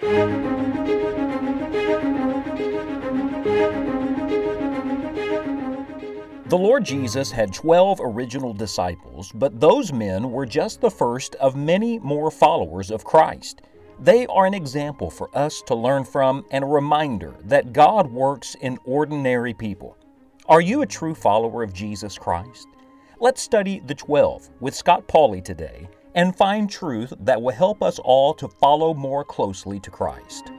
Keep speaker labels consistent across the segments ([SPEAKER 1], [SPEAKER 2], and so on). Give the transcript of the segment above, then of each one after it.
[SPEAKER 1] The Lord Jesus had 12 original disciples, but those men were just the first of many more followers of Christ. They are an example for us to learn from and a reminder that God works in ordinary people. Are you a true follower of Jesus Christ? Let's study the 12 with Scott Pauley today and find truth that will help us all to follow more closely to Christ.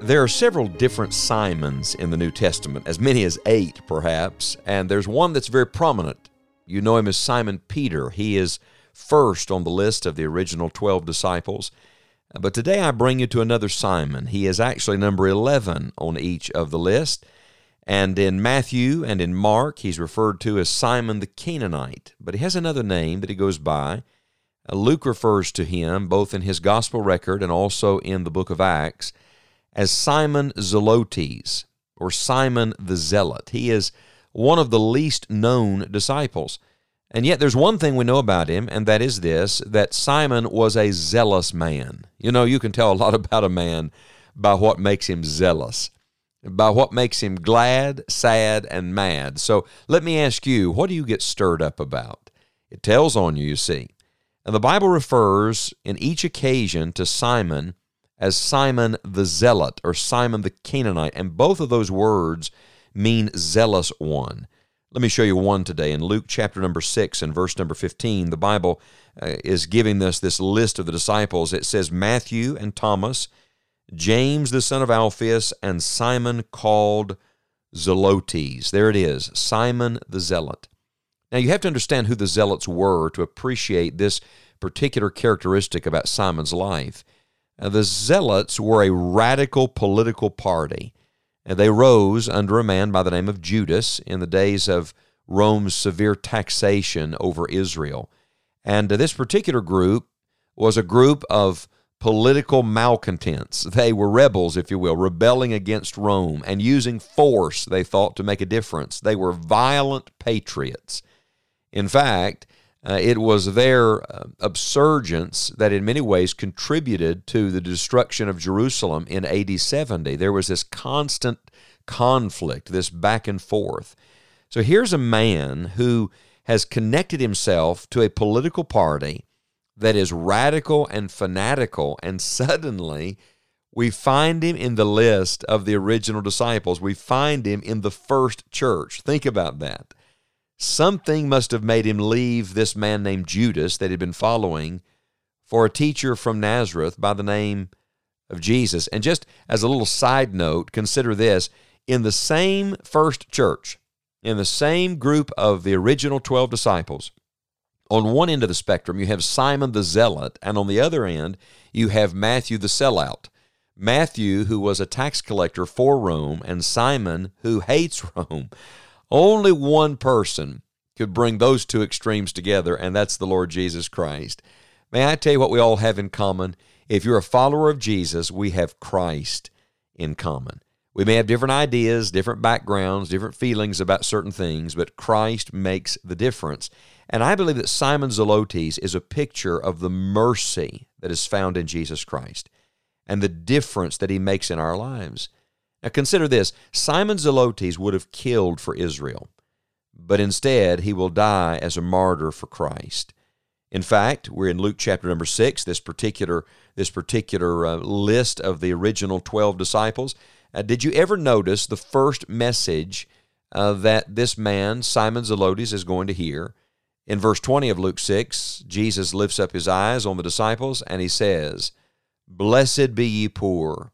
[SPEAKER 2] There are several different Simons in the New Testament, as many as eight perhaps, and there's one that's very prominent. You know him as Simon Peter. He is first on the list of the original 12 disciples. But today I bring you to another Simon. He is actually number 11 on each of the list. And in Matthew and in Mark, he's referred to as Simon the Canaanite. But he has another name that he goes by. Uh, Luke refers to him both in his gospel record and also in the book of Acts as Simon Zelotes or Simon the Zealot. He is one of the least known disciples. And yet there's one thing we know about him, and that is this that Simon was a zealous man. You know, you can tell a lot about a man by what makes him zealous, by what makes him glad, sad, and mad. So let me ask you, what do you get stirred up about? It tells on you, you see. And the Bible refers in each occasion to Simon as Simon the Zealot or Simon the Canaanite. And both of those words mean zealous one. Let me show you one today. In Luke chapter number 6 and verse number 15, the Bible uh, is giving us this list of the disciples. It says Matthew and Thomas, James the son of Alphaeus, and Simon called Zelotes. There it is, Simon the Zealot. Now you have to understand who the Zealots were to appreciate this particular characteristic about Simon's life. Uh, the Zealots were a radical political party. And they rose under a man by the name of Judas in the days of Rome's severe taxation over Israel. And this particular group was a group of political malcontents. They were rebels, if you will, rebelling against Rome and using force, they thought, to make a difference. They were violent patriots. In fact, uh, it was their uh, absurgence that in many ways contributed to the destruction of Jerusalem in AD 70. There was this constant conflict, this back and forth. So here's a man who has connected himself to a political party that is radical and fanatical, and suddenly we find him in the list of the original disciples. We find him in the first church. Think about that. Something must have made him leave this man named Judas that he'd been following for a teacher from Nazareth by the name of Jesus. And just as a little side note, consider this in the same first church, in the same group of the original 12 disciples, on one end of the spectrum, you have Simon the Zealot, and on the other end, you have Matthew the Sellout. Matthew, who was a tax collector for Rome, and Simon, who hates Rome. Only one person could bring those two extremes together, and that's the Lord Jesus Christ. May I tell you what we all have in common? If you're a follower of Jesus, we have Christ in common. We may have different ideas, different backgrounds, different feelings about certain things, but Christ makes the difference. And I believe that Simon Zelotes is a picture of the mercy that is found in Jesus Christ and the difference that he makes in our lives. Now consider this Simon Zelotes would have killed for Israel, but instead he will die as a martyr for Christ. In fact, we're in Luke chapter number 6, this particular, this particular uh, list of the original 12 disciples. Uh, did you ever notice the first message uh, that this man, Simon Zelotes, is going to hear? In verse 20 of Luke 6, Jesus lifts up his eyes on the disciples and he says, Blessed be ye poor,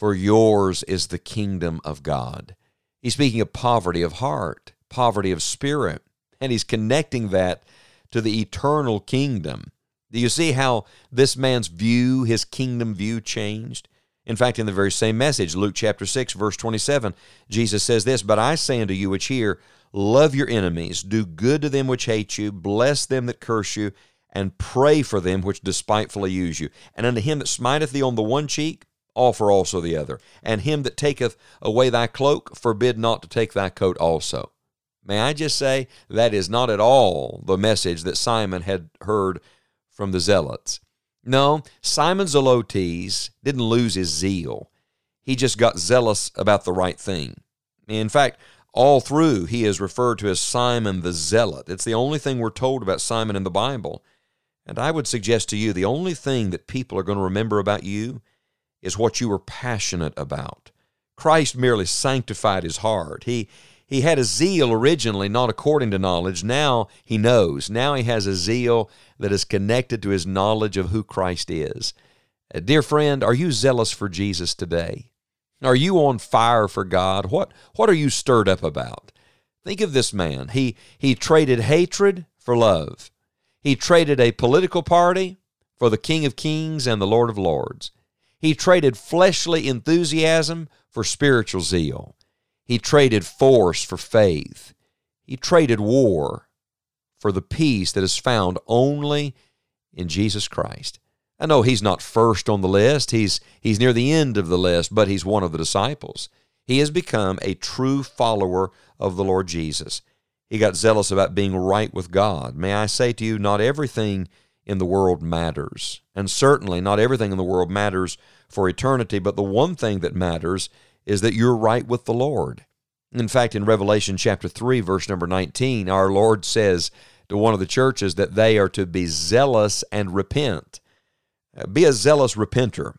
[SPEAKER 2] for yours is the kingdom of God. He's speaking of poverty of heart, poverty of spirit, and he's connecting that to the eternal kingdom. Do you see how this man's view, his kingdom view, changed? In fact, in the very same message, Luke chapter 6, verse 27, Jesus says this But I say unto you which hear, love your enemies, do good to them which hate you, bless them that curse you, and pray for them which despitefully use you. And unto him that smiteth thee on the one cheek, offer also the other. And him that taketh away thy cloak, forbid not to take thy coat also. May I just say, that is not at all the message that Simon had heard from the Zealots. No, Simon Zelotes didn't lose his zeal. He just got zealous about the right thing. In fact, all through, he is referred to as Simon the Zealot. It's the only thing we're told about Simon in the Bible. And I would suggest to you the only thing that people are going to remember about you is what you were passionate about. Christ merely sanctified his heart. He, he had a zeal originally, not according to knowledge. Now he knows. Now he has a zeal that is connected to his knowledge of who Christ is. Uh, dear friend, are you zealous for Jesus today? Are you on fire for God? What, what are you stirred up about? Think of this man. He, he traded hatred for love. He traded a political party for the King of Kings and the Lord of Lords. He traded fleshly enthusiasm for spiritual zeal. He traded force for faith. He traded war for the peace that is found only in Jesus Christ. I know he's not first on the list. He's he's near the end of the list, but he's one of the disciples. He has become a true follower of the Lord Jesus. He got zealous about being right with God. May I say to you, not everything in the world matters. And certainly not everything in the world matters for eternity, but the one thing that matters is that you're right with the Lord. In fact, in Revelation chapter 3, verse number 19, our Lord says to one of the churches that they are to be zealous and repent. Uh, be a zealous repenter.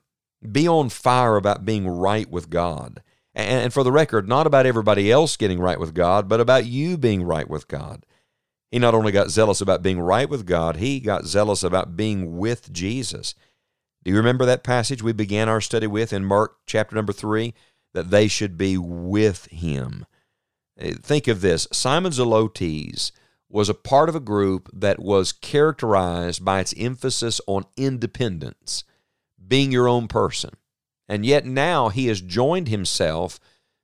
[SPEAKER 2] Be on fire about being right with God. And for the record, not about everybody else getting right with God, but about you being right with God. He not only got zealous about being right with God, he got zealous about being with Jesus. Do you remember that passage we began our study with in Mark chapter number 3? That they should be with him. Uh, think of this Simon Zelotes was a part of a group that was characterized by its emphasis on independence, being your own person. And yet now he has joined himself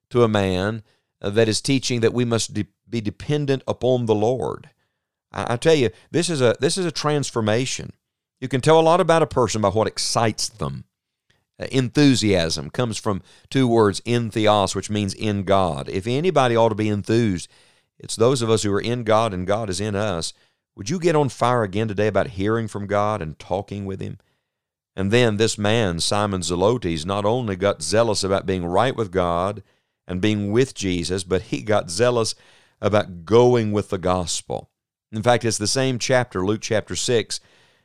[SPEAKER 2] to a man uh, that is teaching that we must de- be dependent upon the Lord. I, tell you, this is a this is a transformation. You can tell a lot about a person by what excites them. Uh, enthusiasm comes from two words, entheos, which means in God. If anybody ought to be enthused, it's those of us who are in God and God is in us. Would you get on fire again today about hearing from God and talking with Him? And then this man, Simon Zelotes, not only got zealous about being right with God and being with Jesus, but he got zealous about going with the gospel. In fact, it's the same chapter, Luke chapter 6,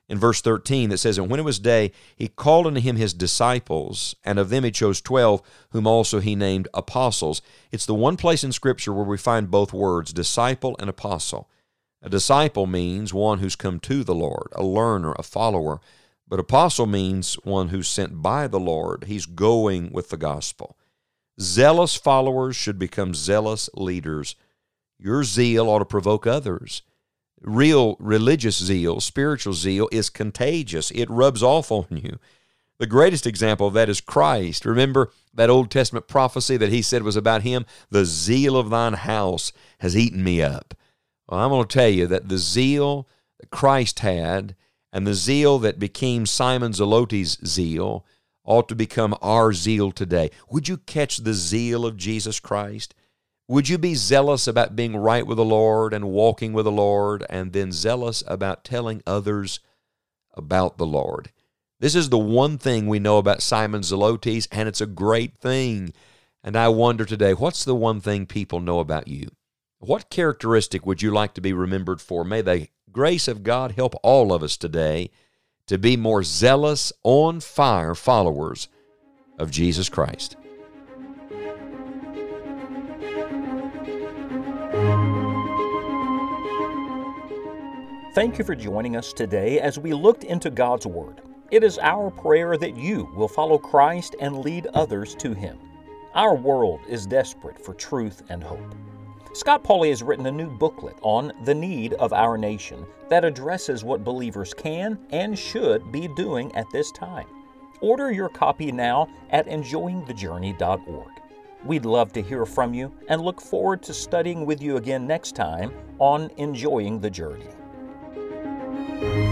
[SPEAKER 2] in verse 13, that says, And when it was day, he called unto him his disciples, and of them he chose twelve, whom also he named apostles. It's the one place in Scripture where we find both words, disciple and apostle. A disciple means one who's come to the Lord, a learner, a follower. But apostle means one who's sent by the Lord. He's going with the gospel. Zealous followers should become zealous leaders. Your zeal ought to provoke others real religious zeal, spiritual zeal, is contagious. It rubs off on you. The greatest example of that is Christ. Remember that Old Testament prophecy that he said was about him? The zeal of thine house has eaten me up. Well, I'm going to tell you that the zeal that Christ had and the zeal that became Simon Zelotes' zeal ought to become our zeal today. Would you catch the zeal of Jesus Christ? Would you be zealous about being right with the Lord and walking with the Lord, and then zealous about telling others about the Lord? This is the one thing we know about Simon Zelotes, and it's a great thing. And I wonder today, what's the one thing people know about you? What characteristic would you like to be remembered for? May the grace of God help all of us today to be more zealous, on fire followers of Jesus Christ.
[SPEAKER 1] Thank you for joining us today as we looked into God's Word. It is our prayer that you will follow Christ and lead others to Him. Our world is desperate for truth and hope. Scott Pauley has written a new booklet on the need of our nation that addresses what believers can and should be doing at this time. Order your copy now at enjoyingthejourney.org. We'd love to hear from you and look forward to studying with you again next time on Enjoying the Journey thank you